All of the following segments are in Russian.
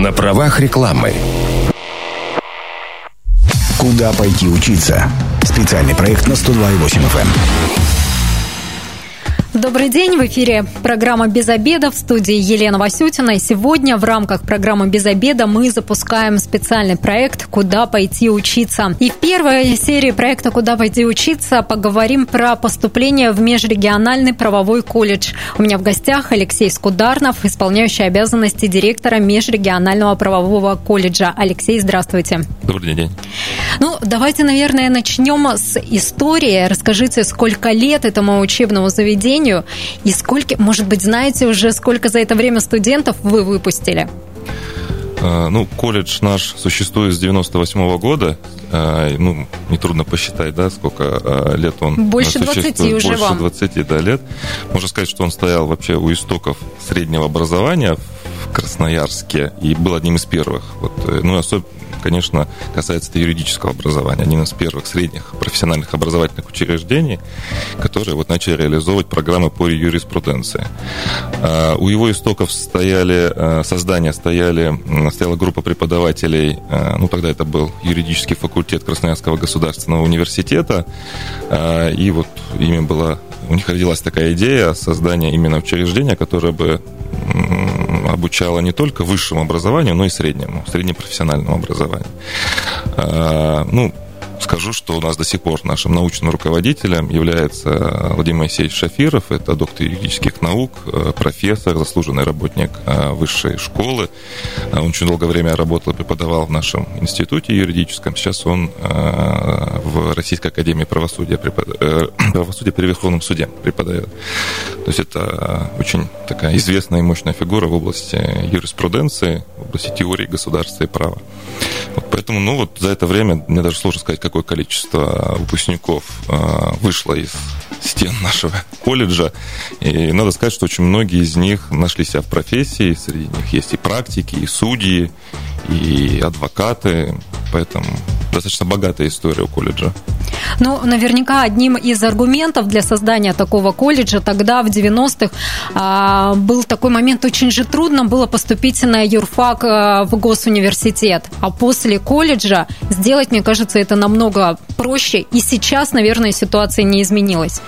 на правах рекламы. Куда пойти учиться? Специальный проект на 102,8 FM. Добрый день, в эфире программа «Без обеда» в студии Елена Васютина. И сегодня в рамках программы «Без обеда» мы запускаем специальный проект «Куда пойти учиться». И в первой серии проекта «Куда пойти учиться» поговорим про поступление в межрегиональный правовой колледж. У меня в гостях Алексей Скударнов, исполняющий обязанности директора межрегионального правового колледжа. Алексей, здравствуйте. Добрый день. Ну, давайте, наверное, начнем с истории. Расскажите, сколько лет этому учебному заведению обучению. И сколько, может быть, знаете уже, сколько за это время студентов вы выпустили? А, ну, колледж наш существует с 98 -го года. А, ну, нетрудно посчитать, да, сколько а, лет он Больше 20 уже Больше вам. 20 да, лет. Можно сказать, что он стоял вообще у истоков среднего образования в Красноярске и был одним из первых. Вот, э, ну, особенно конечно, касается юридического образования. Один из первых средних профессиональных образовательных учреждений, которые вот начали реализовывать программы по юриспруденции. А, у его истоков стояли, а, создания стояли, стояла группа преподавателей, а, ну, тогда это был юридический факультет Красноярского государственного университета, и вот ими была у них родилась такая идея создания именно учреждения, которое бы обучала не только высшему образованию, но и среднему, среднепрофессиональному образованию. А, ну, Скажу, что у нас до сих пор нашим научным руководителем является Владимир Моисеевич Шафиров. Это доктор юридических наук, э, профессор, заслуженный работник э, высшей школы. Он очень долгое время работал и преподавал в нашем институте юридическом. Сейчас он э, в Российской академии правосудия, правосудия при Верховном суде преподает. То есть это очень такая известная и мощная фигура в области юриспруденции, в области теории государства и права. Вот поэтому, ну вот за это время, мне даже сложно сказать, какое количество выпускников а, вышло из стен нашего колледжа. И надо сказать, что очень многие из них нашли себя в профессии. Среди них есть и практики, и судьи, и адвокаты. Поэтому достаточно богатая история у колледжа. Ну, наверняка одним из аргументов для создания такого колледжа тогда, в 90-х, а, был такой момент, очень же трудно было поступить на юрфак а, в госуниверситет. А после колледжа сделать, мне кажется, это намного проще. И сейчас, наверное, ситуация не изменилась.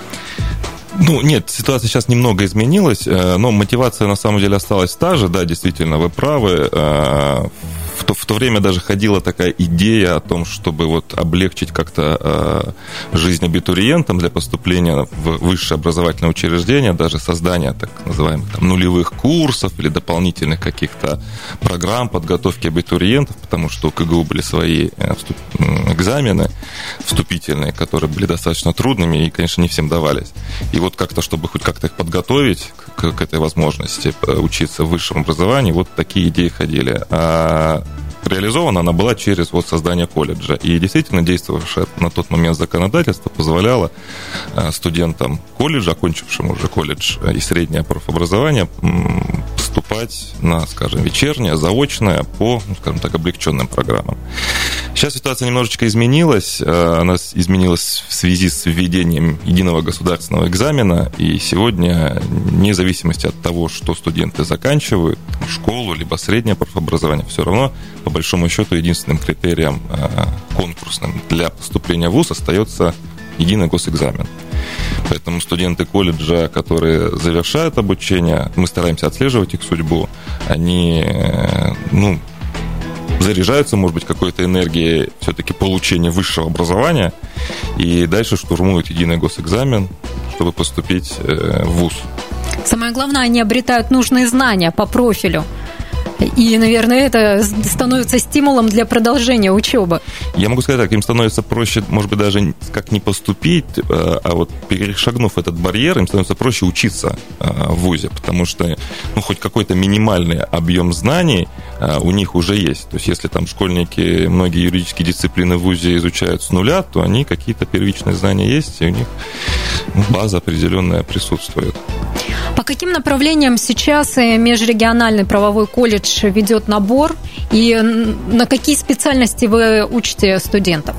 Ну, нет, ситуация сейчас немного изменилась, э, но мотивация на самом деле осталась та же, да, действительно, вы правы. То, в то время даже ходила такая идея о том, чтобы вот облегчить как-то э, жизнь абитуриентам для поступления в высшее образовательное учреждение, даже создание так называемых там, нулевых курсов или дополнительных каких-то программ подготовки абитуриентов, потому что у КГУ были свои э, вступ, экзамены вступительные, которые были достаточно трудными и, конечно, не всем давались. И вот как-то, чтобы хоть как-то их подготовить к, к этой возможности э, учиться в высшем образовании, вот такие идеи ходили. А реализована она была через вот создание колледжа. И действительно действовавшее на тот момент законодательство позволяло э, студентам колледжа, окончившим уже колледж и среднее профобразование, поступать на, скажем, вечернее, заочное по, ну, скажем так, облегченным программам. Сейчас ситуация немножечко изменилась. Э, она изменилась в связи с введением единого государственного экзамена. И сегодня, вне зависимости от того, что студенты заканчивают, школу, либо среднее профобразование, все равно, по большому счету, единственным критерием э, конкурсным для поступления в ВУЗ остается единый госэкзамен. Поэтому студенты колледжа, которые завершают обучение, мы стараемся отслеживать их судьбу, они, э, ну, заряжаются, может быть, какой-то энергией все-таки получения высшего образования и дальше штурмуют единый госэкзамен, чтобы поступить э, в ВУЗ. Самое главное, они обретают нужные знания по профилю. И, наверное, это становится стимулом для продолжения учебы. Я могу сказать так, им становится проще, может быть, даже как не поступить, э, а вот перешагнув этот барьер, им становится проще учиться э, в ВУЗе, потому что ну, хоть какой-то минимальный объем знаний э, у них уже есть. То есть если там школьники многие юридические дисциплины в ВУЗе изучают с нуля, то они какие-то первичные знания есть, и у них база определенная присутствует. По каким направлениям сейчас межрегиональный правовой колледж ведет набор и на какие специальности вы учите студентов?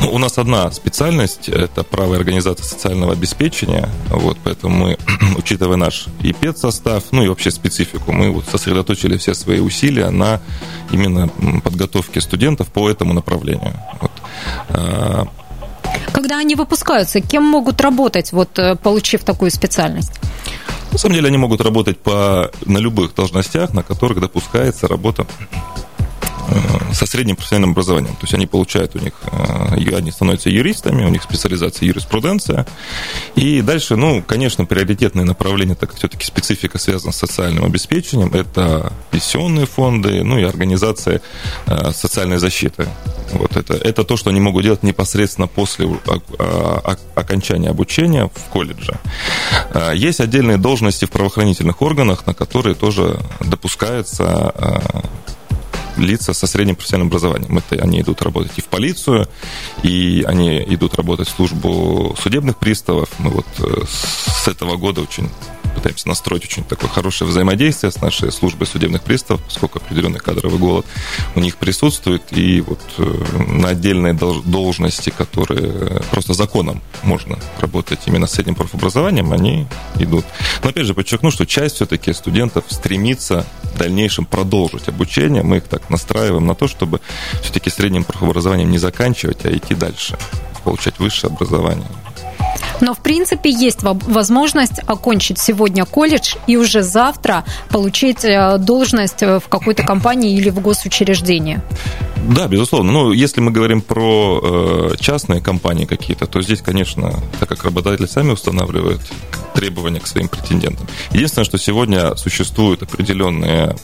Ну, у нас одна специальность – это право организации социального обеспечения. Вот, поэтому мы, учитывая наш и педсостав, ну и вообще специфику, мы вот сосредоточили все свои усилия на именно подготовке студентов по этому направлению. Вот. Когда они выпускаются, кем могут работать, вот, э, получив такую специальность? На самом деле они могут работать по, на любых должностях, на которых допускается работа со средним профессиональным образованием. То есть они получают у них, э, они становятся юристами, у них специализация юриспруденция. И дальше, ну, конечно, приоритетные направления, так как все-таки специфика связана с социальным обеспечением, это пенсионные фонды, ну и организация э, социальной защиты. Вот это, это то, что они могут делать непосредственно после окончания обучения в колледже. Есть отдельные должности в правоохранительных органах, на которые тоже допускается лица со средним профессиональным образованием. Это они идут работать и в полицию, и они идут работать в службу судебных приставов. Мы вот э, с этого года очень пытаемся настроить очень такое хорошее взаимодействие с нашей службой судебных приставов, поскольку определенный кадровый голод у них присутствует, и вот э, на отдельные должности, которые просто законом можно работать именно с средним профобразованием, они идут. Но опять же подчеркну, что часть все-таки студентов стремится в дальнейшем продолжить обучение. Мы их так настраиваем на то, чтобы все-таки средним профобразованием не заканчивать, а идти дальше, получать высшее образование. Но, в принципе, есть возможность окончить сегодня колледж и уже завтра получить э, должность в какой-то компании или в госучреждении. Да, безусловно. Ну, если мы говорим про э, частные компании какие-то, то здесь, конечно, так как работодатели сами устанавливают требования к своим претендентам. Единственное, что сегодня существуют определенные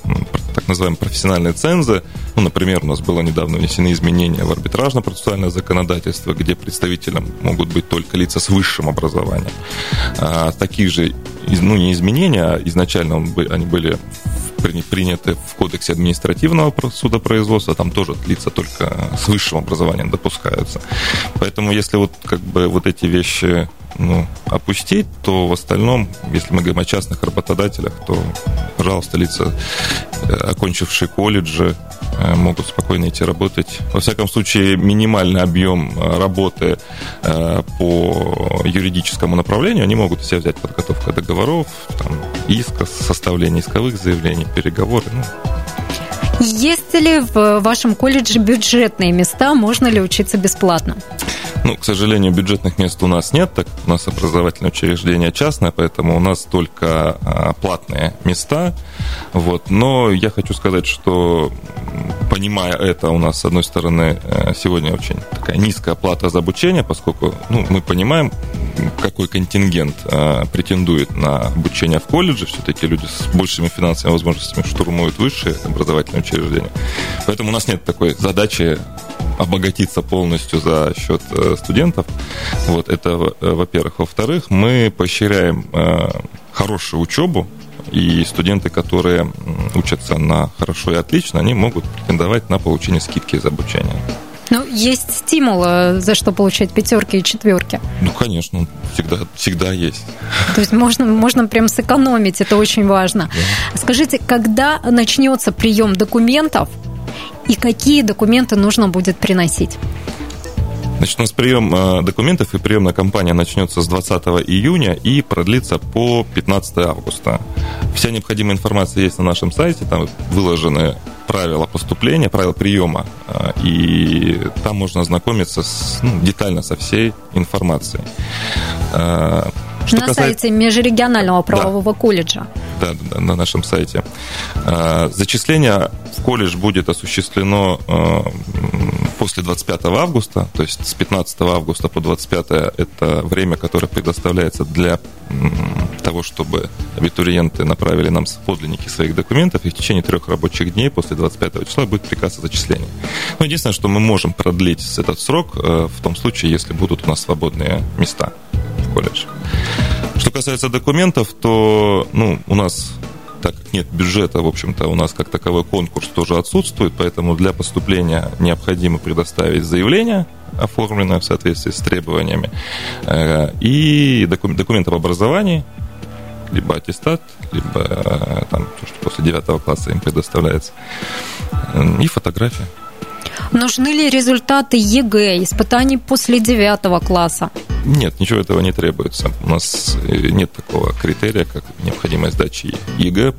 так называемые профессиональные цензы. Ну, например, у нас было недавно внесены изменения в арбитражно-процессуальное законодательство, где представителем могут быть только лица с высшим образованием. А, такие же, ну, не изменения, а изначально они были приняты в Кодексе административного судопроизводства, там тоже лица только с высшим образованием допускаются. Поэтому если вот как бы вот эти вещи ну, опустить, то в остальном, если мы говорим о частных работодателях, то, пожалуйста, лица, э, окончившие колледжи, э, могут спокойно идти работать. Во всяком случае, минимальный объем э, работы по юридическому направлению они могут себе взять подготовка договоров, там, иска, составление исковых заявлений, переговоры. Ну. Есть ли в вашем колледже бюджетные места? Можно ли учиться бесплатно? Ну, к сожалению, бюджетных мест у нас нет, так у нас образовательное учреждение частное, поэтому у нас только а, платные места. Вот. Но я хочу сказать, что понимая это, у нас, с одной стороны, э, сегодня очень такая низкая плата за обучение, поскольку ну, мы понимаем, какой контингент э, претендует на обучение в колледже. Все-таки люди с большими финансовыми возможностями штурмуют высшие образовательные учреждения. Поэтому у нас нет такой задачи обогатиться полностью за счет э, студентов. Вот это, э, во-первых. Во-вторых, мы поощряем э, хорошую учебу, и студенты, которые учатся на хорошо и отлично, они могут претендовать на получение скидки за обучение. Ну, есть стимул, за что получать пятерки и четверки. Ну, конечно, всегда, всегда есть. То есть можно, можно прям сэкономить, это очень важно. Да. Скажите, когда начнется прием документов и какие документы нужно будет приносить? Значит, у нас прием э, документов и приемная кампания начнется с 20 июня и продлится по 15 августа. Вся необходимая информация есть на нашем сайте, там выложены правила поступления, правила приема, э, и там можно ознакомиться с, ну, детально со всей информацией. Что на касается... сайте Межрегионального правового да. колледжа. Да, да, на нашем сайте. Зачисление в колледж будет осуществлено после 25 августа, то есть с 15 августа по 25 это время, которое предоставляется для того, чтобы абитуриенты направили нам подлинники своих документов, и в течение трех рабочих дней после 25 числа будет приказ о зачислении. Но единственное, что мы можем продлить этот срок э, в том случае, если будут у нас свободные места в колледже. Что касается документов, то ну, у нас так как нет бюджета, в общем-то, у нас как таковой конкурс тоже отсутствует, поэтому для поступления необходимо предоставить заявление, оформленное в соответствии с требованиями, э, и документ об образовании, либо аттестат, либо э, там, то, что после девятого класса им предоставляется, и фотография. Нужны ли результаты ЕГЭ, испытаний после девятого класса? Нет, ничего этого не требуется. У нас э, нет такого критерия, как необходимость сдачи ЕГЭ.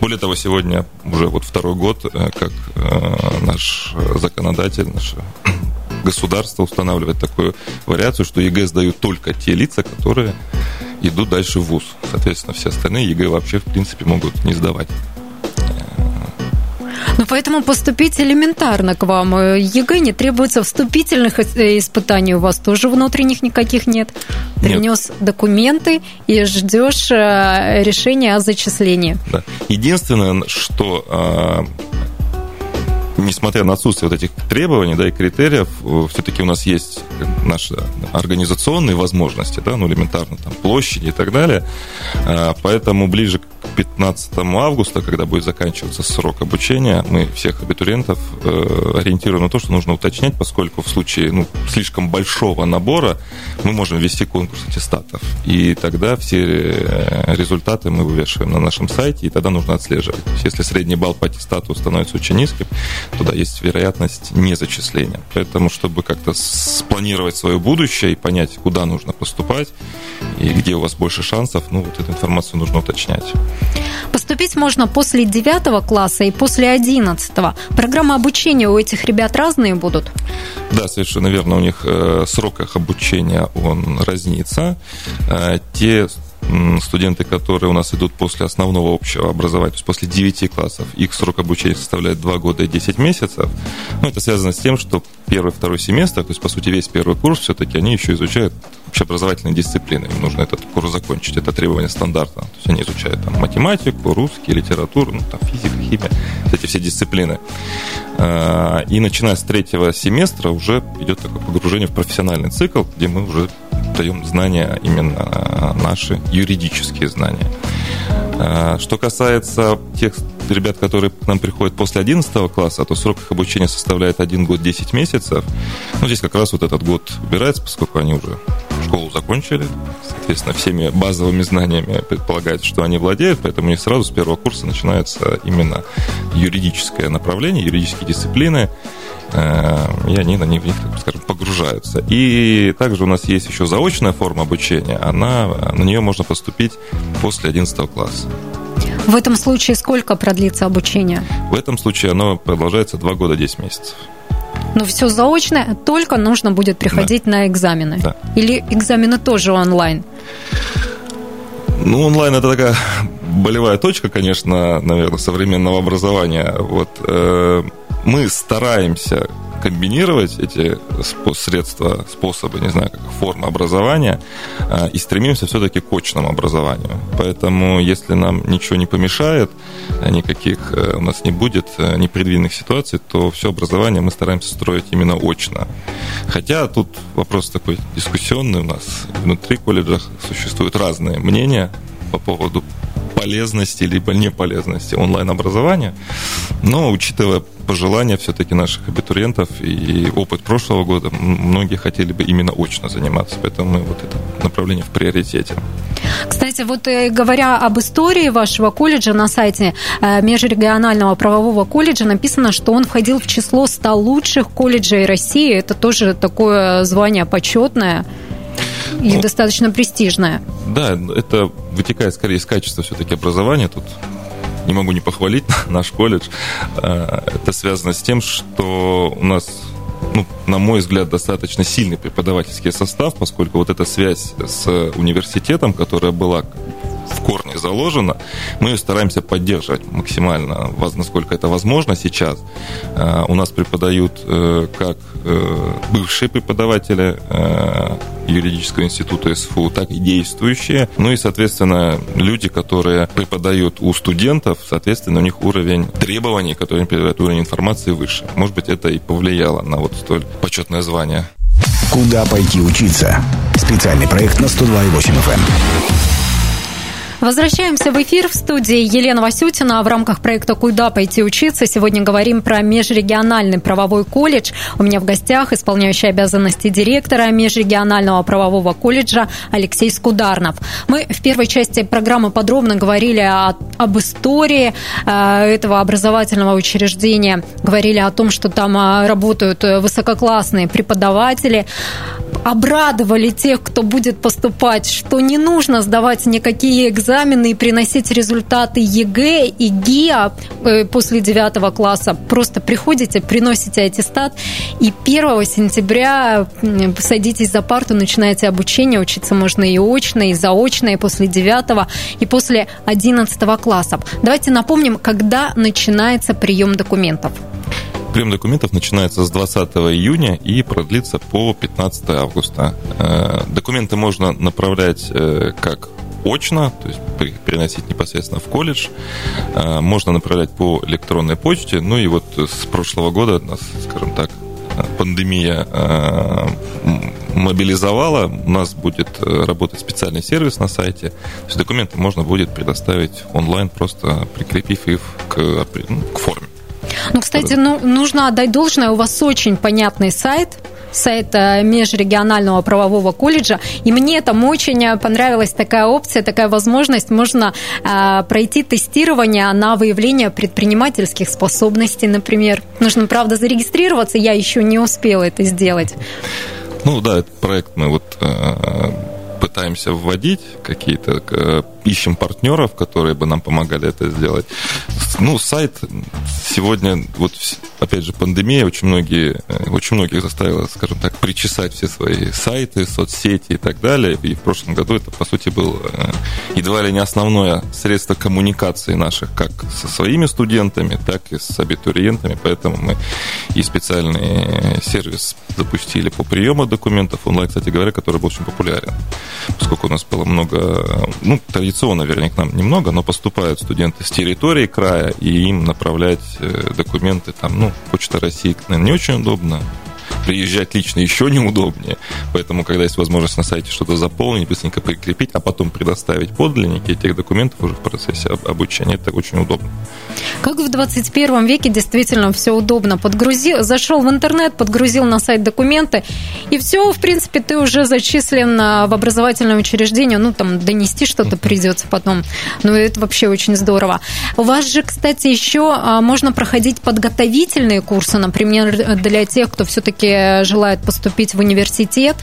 Более того, сегодня уже вот второй год, э, как э, наш законодатель, наше государство устанавливает такую вариацию, что ЕГЭ сдают только те лица, которые идут дальше в ВУЗ. Соответственно, все остальные ЕГЭ вообще, в принципе, могут не сдавать. Ну, поэтому поступить элементарно к вам. ЕГЭ не требуется вступительных э, испытаний. У вас тоже внутренних никаких нет. Принес документы и ждешь э, решения о зачислении. Да. Единственное, что а, несмотря на отсутствие вот этих требований да, и критериев, все-таки у нас есть наши организационные возможности, да, ну, элементарно, там, площади и так далее. А, поэтому ближе к 15 августа, когда будет заканчиваться срок обучения, мы всех абитуриентов э, ориентируем на то, что нужно уточнять, поскольку в случае ну, слишком большого набора мы можем ввести конкурс аттестатов. И тогда все э, результаты мы вывешиваем на нашем сайте, и тогда нужно отслеживать. Если средний балл по аттестату становится очень низким, туда есть вероятность незачисления. Поэтому, чтобы как-то спланировать свое будущее и понять, куда нужно поступать и где у вас больше шансов, ну, вот эту информацию нужно уточнять. Поступить можно после 9 класса и после 11. Программы обучения у этих ребят разные будут? Да, совершенно верно. У них э, срок их обучения, он разнится. Э, те студенты, которые у нас идут после основного общего образования, то есть после 9 классов, их срок обучения составляет 2 года и 10 месяцев. Ну, это связано с тем, что первый, второй семестр, то есть, по сути, весь первый курс, все-таки они еще изучают общеобразовательные дисциплины. Им нужно этот курс закончить. Это требование стандарта. То есть они изучают там, математику, русский, литературу, ну, там, физика, химия, эти все дисциплины. А, и начиная с третьего семестра уже идет такое погружение в профессиональный цикл, где мы уже даем знания, именно наши юридические знания. А, что касается тех ребят, которые к нам приходят после 11 класса, то срок их обучения составляет 1 год 10 месяцев. Ну, здесь как раз вот этот год убирается, поскольку они уже школу закончили, соответственно, всеми базовыми знаниями предполагается, что они владеют, поэтому у них сразу с первого курса начинается именно юридическое направление, юридические дисциплины, э, и они на них, так скажем, погружаются. И также у нас есть еще заочная форма обучения, она, на нее можно поступить после 11 класса. В этом случае сколько продлится обучение? В этом случае оно продолжается 2 года 10 месяцев. Но все заочное, только нужно будет приходить да. на экзамены. Да. Или экзамены тоже онлайн? Ну, онлайн это такая болевая точка, конечно, наверное, современного образования. Вот э, мы стараемся комбинировать эти средства, способы, не знаю, как формы образования, а, и стремимся все-таки к очному образованию. Поэтому, если нам ничего не помешает, а никаких э, у нас не будет э, непредвиденных ситуаций, то все образование мы стараемся строить именно очно. Хотя тут вопрос такой дискуссионный у нас. Внутри колледжа существуют разные мнения по поводу полезности либо неполезности онлайн-образования. Но, учитывая пожелания все-таки наших абитуриентов и опыт прошлого года, многие хотели бы именно очно заниматься, поэтому мы вот это направление в приоритете. Кстати, вот э, говоря об истории вашего колледжа на сайте э, Межрегионального правового колледжа написано, что он входил в число 100 лучших колледжей России. Это тоже такое звание почетное и ну, достаточно престижное. Да, это вытекает скорее из качества все-таки образования. Тут не могу не похвалить наш колледж. Э, это связано с тем, что у нас ну, на мой взгляд, достаточно сильный преподавательский состав, поскольку вот эта связь с университетом, которая была в корне заложена, мы ее стараемся поддерживать максимально, насколько это возможно сейчас. Э, у нас преподают э, как э, бывшие преподаватели юридического института СФУ, так и действующие. Ну и, соответственно, люди, которые преподают у студентов, соответственно, у них уровень требований, которые передают, уровень информации выше. Может быть, это и повлияло на вот столь почетное звание. Куда пойти учиться? Специальный проект на 102,8 FM. Возвращаемся в эфир в студии Елена Васютина. В рамках проекта «Куда пойти учиться» сегодня говорим про межрегиональный правовой колледж. У меня в гостях исполняющий обязанности директора межрегионального правового колледжа Алексей Скударнов. Мы в первой части программы подробно говорили о, об истории э, этого образовательного учреждения, говорили о том, что там э, работают высококлассные преподаватели, обрадовали тех, кто будет поступать, что не нужно сдавать никакие экзамены, и приносить результаты ЕГЭ и ГИА э, после 9 класса. Просто приходите, приносите аттестат, и 1 сентября садитесь за парту, начинаете обучение, учиться можно и очно, и заочно, и после 9, и после 11 класса. Давайте напомним, когда начинается прием документов. Прием документов начинается с 20 июня и продлится по 15 августа. Э, документы можно направлять э, как очно, то есть переносить непосредственно в колледж. А, можно направлять по электронной почте. Ну и вот с прошлого года нас, скажем так, пандемия мобилизовала, у нас будет э, работать специальный сервис на сайте. То есть документы можно будет предоставить онлайн, просто прикрепив их к, ну, к форме. Ну, кстати, ну, нужно отдать должное, у вас очень понятный сайт, сайта Межрегионального правового колледжа. И мне там очень понравилась такая опция, такая возможность. Можно э, пройти тестирование на выявление предпринимательских способностей, например. Нужно, правда, зарегистрироваться. Я еще не успела это сделать. Ну да, этот проект мы вот э, пытаемся вводить какие-то, э, ищем партнеров, которые бы нам помогали это сделать. Ну, сайт сегодня, вот опять же, пандемия очень многие, э, очень многих заставила, скажем так, причесать все свои сайты, соцсети и так далее. И в прошлом году это, по сути, был э, едва ли не основное средство коммуникации наших, как со своими студентами, так и с абитуриентами. Поэтому мы и специальный сервис запустили по приему документов онлайн, кстати говоря, который был очень популярен, поскольку у нас было много, ну, традиционно, вернее, к нам немного, но поступают студенты с территории края, и им направлять э, документы там, ну, Почта России, наверное, не очень удобно, приезжать лично еще неудобнее. Поэтому, когда есть возможность на сайте что-то заполнить, быстренько прикрепить, а потом предоставить подлинники этих документов уже в процессе обучения, это очень удобно. Как в 21 веке действительно все удобно. Подгрузил, зашел в интернет, подгрузил на сайт документы, и все, в принципе, ты уже зачислен а, в образовательное учреждение. Ну, там, донести что-то придется потом. Ну, это вообще очень здорово. У вас же, кстати, еще а, можно проходить подготовительные курсы, например, для тех, кто все-таки все-таки желают поступить в университет.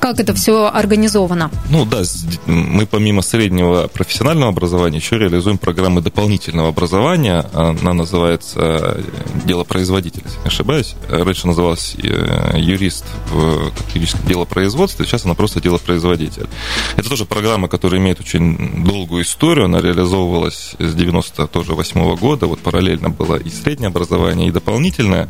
Как это все организовано? Ну да, мы помимо среднего профессионального образования еще реализуем программы дополнительного образования. Она называется э, «Дело производителя», если не ошибаюсь. Раньше называлась э, «Юрист в юридическом делопроизводстве», сейчас она просто «Дело производителя». Это тоже программа, которая имеет очень долгую историю. Она реализовывалась с 98 -го года. Вот параллельно было и среднее образование, и дополнительное.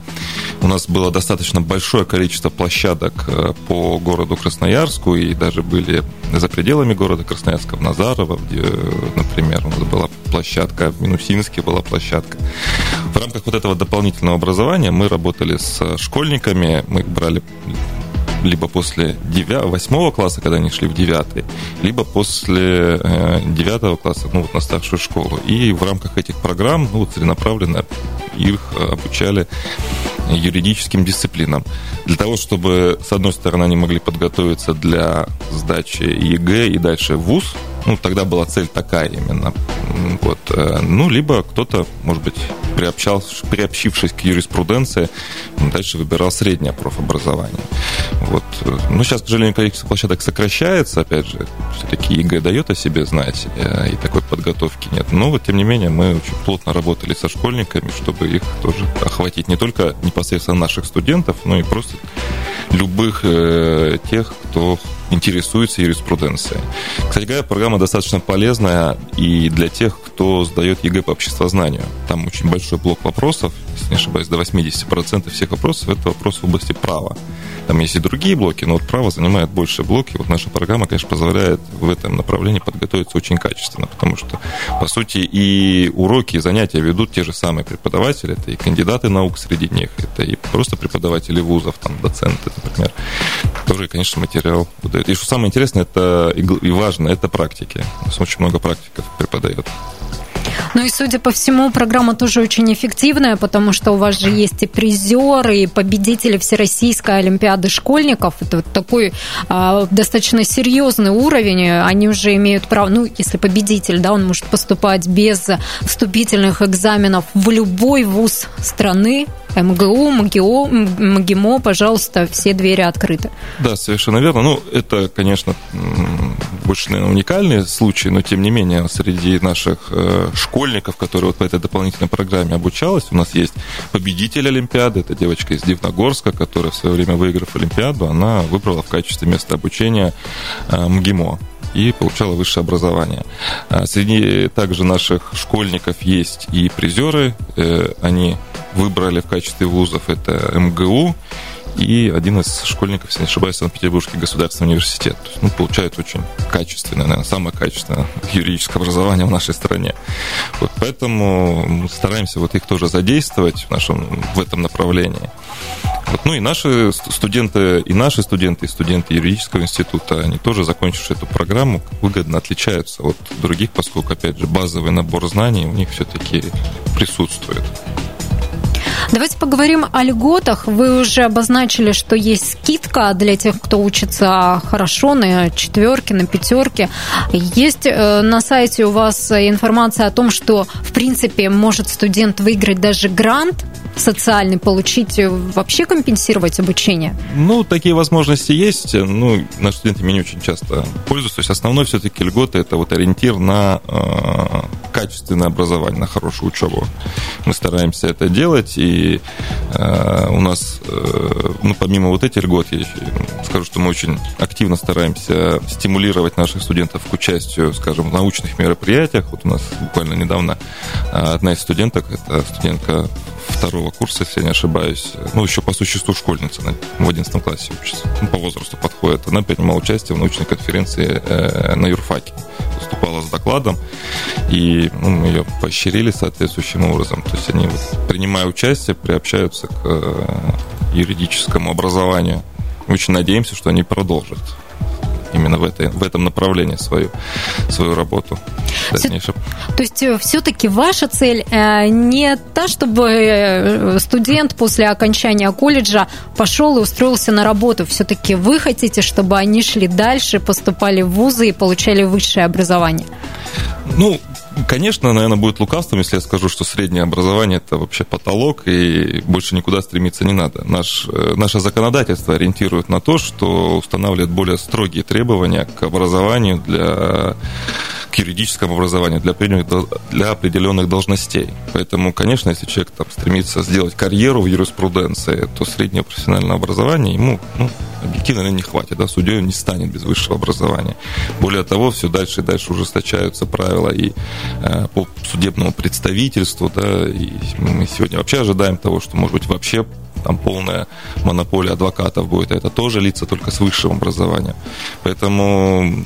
У нас было достаточно большое количество площадок э, по городу Краснодар Красноярску и даже были за пределами города Красноярска, в Назарово, где, например, у нас была площадка, в Минусинске была площадка. В рамках вот этого дополнительного образования мы работали с школьниками, мы брали либо после 9, 8 класса, когда они шли в 9, либо после 9 э, класса, ну вот на старшую школу. И в рамках этих программ, ну целенаправленно их обучали юридическим дисциплинам. Для того, чтобы, с одной стороны, они могли подготовиться для сдачи ЕГЭ и дальше ВУЗ, ну, тогда была цель такая именно. Вот. Э, ну, либо кто-то, может быть, приобщал, приобщившись к юриспруденции, дальше выбирал среднее профобразование. Вот. Ну, сейчас, к сожалению, количество площадок сокращается, опять же, все-таки ЕГЭ дает о себе знать, э, и такой подготовки нет. Но, вот, тем не менее, мы очень плотно работали со школьниками, чтобы их тоже охватить не только непосредственно наших студентов, но и просто любых э, тех, кто интересуется юриспруденцией. Кстати говоря, программа достаточно полезная и для тех, кто сдает ЕГЭ по обществознанию. Там очень большой блок вопросов, если не ошибаюсь, до 80% всех вопросов – это вопросы в области права. Там есть и другие блоки, но вот право занимает больше блоки. Вот наша программа, конечно, позволяет в этом направлении подготовиться очень качественно, потому что, по сути, и уроки, и занятия ведут те же самые преподаватели, это и кандидаты наук среди них, это и просто преподаватели вузов, там, доценты, например, которые, конечно, материал выдают. И что самое интересное это и важно, это практики. У нас очень много практиков преподает. Ну и, судя по всему, программа тоже очень эффективная, потому что у вас же есть и призеры, и победители Всероссийской Олимпиады школьников. Это вот такой а, достаточно серьезный уровень. Они уже имеют право, ну, если победитель, да, он может поступать без вступительных экзаменов в любой вуз страны, МГУ, МГИО, МГИМО, пожалуйста, все двери открыты. Да, совершенно верно. Ну, это, конечно, больше, наверное, уникальный случай, но, тем не менее, среди наших э, школьников, которые вот по этой дополнительной программе обучалась, у нас есть победитель Олимпиады, это девочка из Дивногорска, которая в свое время, выиграв Олимпиаду, она выбрала в качестве места обучения э, МГИМО и получала высшее образование. А среди также наших школьников есть и призеры. Э, они выбрали в качестве вузов это МГУ и один из школьников, если не ошибаюсь, Санкт-Петербургский государственный университет. Ну, получают очень качественное, наверное, самое качественное юридическое образование в нашей стране. Вот поэтому мы стараемся вот их тоже задействовать в, нашем, в этом направлении. Вот, ну и наши студенты, и наши студенты, и студенты юридического института, они тоже, закончившие эту программу, выгодно отличаются от других, поскольку, опять же, базовый набор знаний у них все-таки присутствует. Давайте поговорим о льготах. Вы уже обозначили, что есть скидка для тех, кто учится хорошо на четверке, на пятерке. Есть э, на сайте у вас информация о том, что, в принципе, может студент выиграть даже грант социальный получить, э, вообще компенсировать обучение? Ну, такие возможности есть. Ну, наши студенты ими не очень часто пользуются. То есть основной все-таки льгота – это вот ориентир на э, качественное образование, на хорошую учебу. Мы стараемся это делать, и э, у нас, э, ну, помимо вот этих льгот, я скажу, что мы очень активно стараемся стимулировать наших студентов к участию, скажем, в научных мероприятиях. Вот у нас буквально недавно э, одна из студенток, это студентка второго курса, если я не ошибаюсь, ну, еще по существу школьница, в 11 классе учится, ну, по возрасту подходит, она принимала участие в научной конференции э, на юрфаке, выступала с докладом, и ну, ее поощрили соответствующим образом. То есть они, вот, принимая участие, приобщаются к э, юридическому образованию. Очень надеемся, что они продолжат именно в, этой, в этом направлении свою, свою работу. Дальнейшем. То есть э, все-таки ваша цель э, не та, чтобы э, студент после окончания колледжа пошел и устроился на работу. Все-таки вы хотите, чтобы они шли дальше, поступали в вузы и получали высшее образование? Ну, Конечно, наверное, будет лукавством, если я скажу, что среднее образование – это вообще потолок, и больше никуда стремиться не надо. Наш, э, наше законодательство ориентирует на то, что устанавливает более строгие требования к образованию для к юридическому образованию для для определенных должностей. Поэтому, конечно, если человек там, стремится сделать карьеру в юриспруденции, то среднее профессиональное образование ему ну, объективно не хватит. Да? Судьей не станет без высшего образования. Более того, все дальше и дальше ужесточаются правила и э, по судебному представительству. Да? И мы сегодня вообще ожидаем того, что, может быть, вообще там полная монополия адвокатов будет, а это тоже лица только с высшим образованием. Поэтому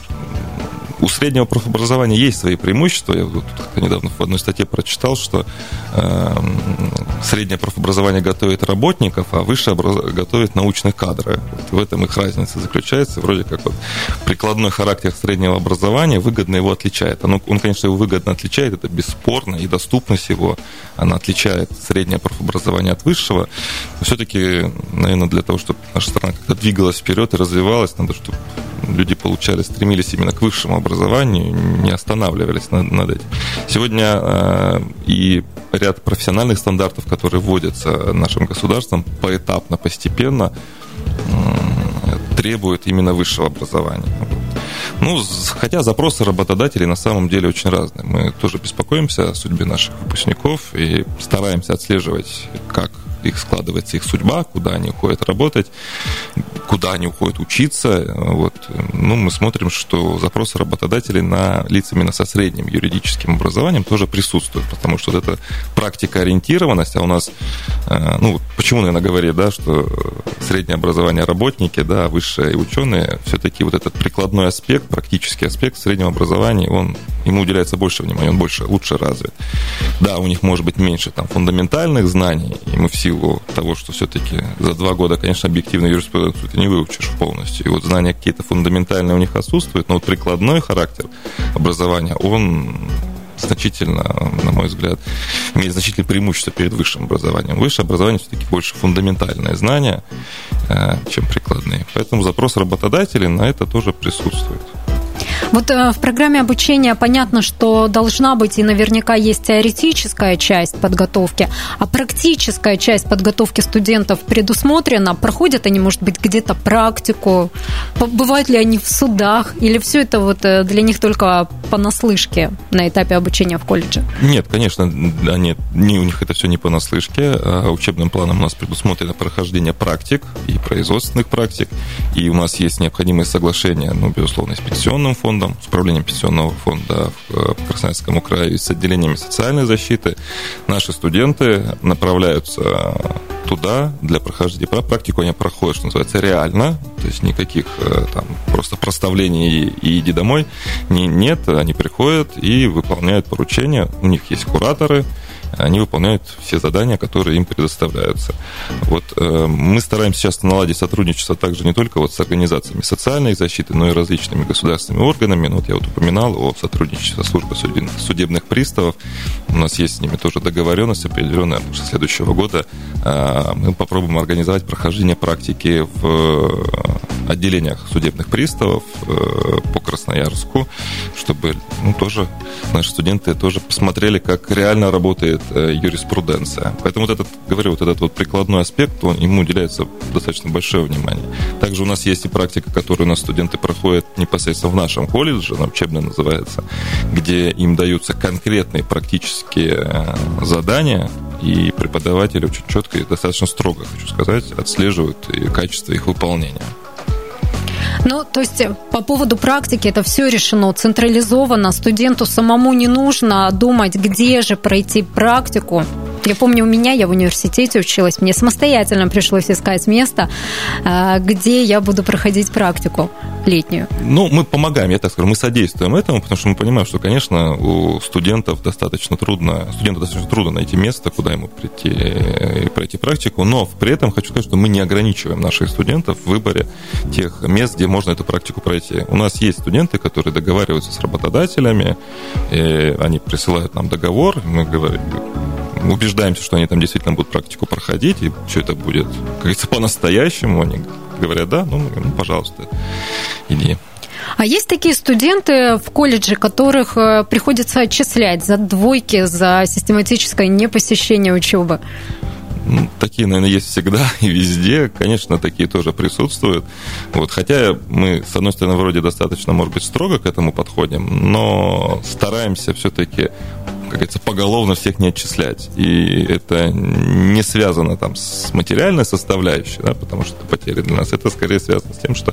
у среднего профобразования есть свои преимущества. Я вот недавно в одной статье прочитал, что э, среднее профобразование готовит работников, а высшее готовит научных кадров. Вот в этом их разница заключается. Вроде как вот прикладной характер среднего образования выгодно его отличает. Оно, он, конечно, его выгодно отличает, это бесспорно, и доступность его, она отличает среднее профобразование от высшего. Но все-таки, наверное, для того, чтобы наша страна как-то двигалась вперед и развивалась, надо, чтобы люди получали, стремились именно к высшему образованию, не останавливались над этим. Сегодня э, и ряд профессиональных стандартов, которые вводятся нашим государством поэтапно, постепенно, э, требуют именно высшего образования. Ну, хотя запросы работодателей на самом деле очень разные. Мы тоже беспокоимся о судьбе наших выпускников и стараемся отслеживать, как их складывается их судьба, куда они уходят работать, куда они уходят учиться. Вот. Ну, мы смотрим, что запросы работодателей на лиц именно со средним юридическим образованием тоже присутствуют, потому что вот эта практика ориентированность, а у нас Э, ну, почему, наверное, говорит, да, что среднее образование работники, да, высшее и ученые, все-таки вот этот прикладной аспект, практический аспект в среднем образовании, он, ему уделяется больше внимания, он больше, лучше развит. Да, у них может быть меньше там фундаментальных знаний, и мы в силу того, что все-таки за два года, конечно, объективно юриспруденцию ты не выучишь полностью, и вот знания какие-то фундаментальные у них отсутствуют, но вот прикладной характер образования, он значительно, на мой взгляд, имеет значительное преимущество перед высшим образованием. Высшее образование все-таки больше фундаментальное знание, э, чем прикладные. Поэтому запрос работодателей на это тоже присутствует. Вот э, в программе обучения понятно, что должна быть и наверняка есть теоретическая часть подготовки, а практическая часть подготовки студентов предусмотрена. Проходят они, может быть, где-то практику? Бывают ли они в судах? Или все это вот э, для них только понаслышке на этапе обучения в колледже? Нет, конечно, они, не, у них это все не понаслышке. А учебным планом у нас предусмотрено прохождение практик и производственных практик. И у нас есть необходимые соглашения, ну, безусловно, с пенсионным фондом, фондом, с управлением пенсионного фонда в Красноярском крае и с отделениями социальной защиты. Наши студенты направляются туда для прохождения практику они проходят, что называется, реально, то есть никаких э, там просто проставлений и иди домой не, нет, они приходят и выполняют поручения, у них есть кураторы, они выполняют все задания, которые им предоставляются. Вот э, мы стараемся сейчас наладить сотрудничество также не только вот с организациями социальной защиты, но и различными государственными органами. Ну, вот я вот упоминал о сотрудничестве службы судебных приставов. У нас есть с ними тоже договоренность определенная. С следующего года э, мы попробуем организовать прохождение практики в отделениях судебных приставов э, по Красноярску, чтобы ну, тоже наши студенты тоже посмотрели, как реально работает Э, юриспруденция. Поэтому вот этот, говорю, вот этот вот прикладной аспект, он, ему уделяется достаточно большое внимание. Также у нас есть и практика, которую у нас студенты проходят непосредственно в нашем колледже, она учебно называется, где им даются конкретные практические э, задания, и преподаватели очень четко и достаточно строго, хочу сказать, отслеживают качество их выполнения. Ну, то есть э, по поводу практики это все решено централизованно. Студенту самому не нужно думать, где же пройти практику. Я помню, у меня, я в университете училась, мне самостоятельно пришлось искать место, э, где я буду проходить практику летнюю. Ну, мы помогаем, я так скажу, мы содействуем этому, потому что мы понимаем, что, конечно, у студентов достаточно трудно, студенту достаточно трудно найти место, куда ему прийти и пройти практику, но при этом хочу сказать, что мы не ограничиваем наших студентов в выборе тех мест, где можно эту практику пройти. У нас есть студенты, которые договариваются с работодателями, они присылают нам договор, мы говорим, убеждаемся, что они там действительно будут практику проходить, и все это будет, как говорится, по-настоящему. Они говорят, да, ну, ну пожалуйста, иди. А есть такие студенты в колледже, которых э, приходится отчислять за двойки, за систематическое непосещение учебы? Такие, наверное, есть всегда и везде. Конечно, такие тоже присутствуют. Вот, хотя мы, с одной стороны, вроде достаточно, может быть, строго к этому подходим, но стараемся все-таки как говорится, поголовно всех не отчислять. И это не связано там с материальной составляющей, да, потому что это потери для нас. Это скорее связано с тем, что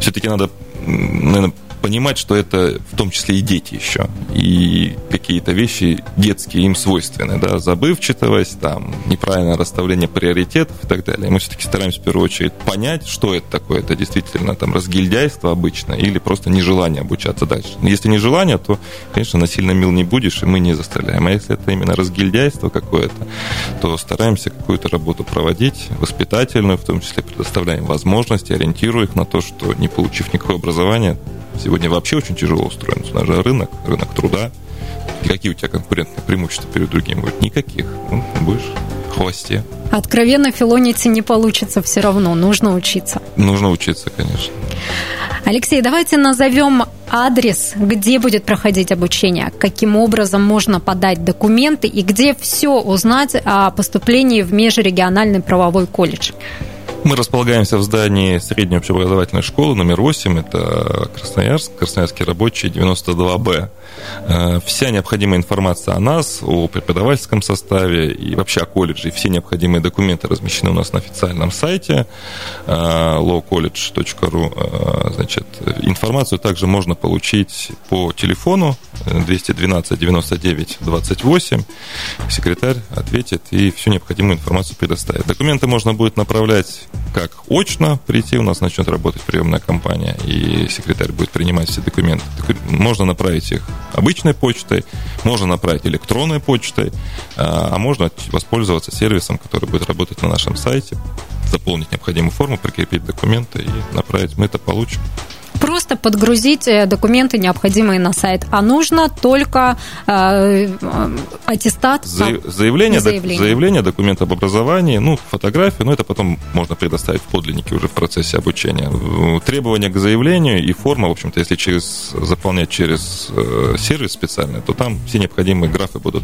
все-таки надо, наверное, понимать, что это в том числе и дети еще. И какие-то вещи детские им свойственны, да, забывчивость, там, неправильное расставление приоритетов и так далее. Мы все-таки стараемся в первую очередь понять, что это такое. Это действительно там разгильдяйство обычно или просто нежелание обучаться дальше. Если нежелание, то, конечно, насильно мил не будешь, и мы не заставляем. А если это именно разгильдяйство какое-то, то стараемся какую-то работу проводить, воспитательную, в том числе предоставляем возможности, ориентируя их на то, что не получив никакое образование, Сегодня вообще очень тяжело устроен у же рынок, рынок труда. И какие у тебя конкурентные преимущества перед другими будут? Никаких. Ну, будешь в хвосте. Откровенно филонить не получится все равно. Нужно учиться. Нужно учиться, конечно. Алексей, давайте назовем адрес, где будет проходить обучение, каким образом можно подать документы и где все узнать о поступлении в межрегиональный правовой колледж. Мы располагаемся в здании средней общеобразовательной школы номер 8, это Красноярск, Красноярский рабочий, 92Б. Э, вся необходимая информация о нас, о преподавательском составе и вообще о колледже, и все необходимые документы размещены у нас на официальном сайте э, lawcollege.ru. Значит, информацию также можно получить по телефону 212 99 28. Секретарь ответит и всю необходимую информацию предоставит. Документы можно будет направлять как очно прийти, у нас начнет работать приемная компания, и секретарь будет принимать все документы. Можно направить их обычной почтой, можно направить электронной почтой, а, а можно воспользоваться сервисом, который будет работать на нашем сайте, заполнить необходимую форму, прикрепить документы и направить. Мы это получим просто подгрузить э, документы, необходимые на сайт, а нужно только э, аттестат. заявление, заявление. заявление, документ об образовании, ну, фотографию, но это потом можно предоставить в подлиннике уже в процессе обучения. Требования к заявлению и форма, в общем-то, если через, заполнять через э, сервис специальный, то там все необходимые графы будут.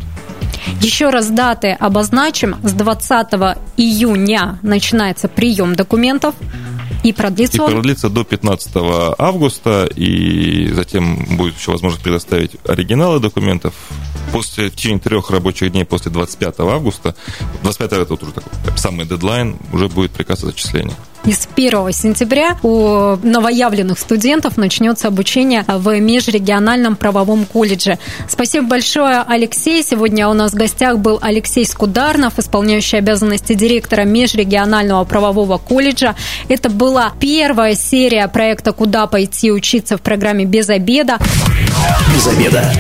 Еще раз даты обозначим. С 20 июня начинается прием документов. И продлится И продлится до 15 августа, и затем будет еще возможность предоставить оригиналы документов. После, в течение трех рабочих дней после 25 августа, 25 это уже такой самый дедлайн, уже будет приказ о зачислении. И с 1 сентября у новоявленных студентов начнется обучение в межрегиональном правовом колледже. Спасибо большое, Алексей. Сегодня у нас в гостях был Алексей Скударнов, исполняющий обязанности директора межрегионального правового колледжа. Это была первая серия проекта «Куда пойти учиться» в программе «Без обеда». Без обеда.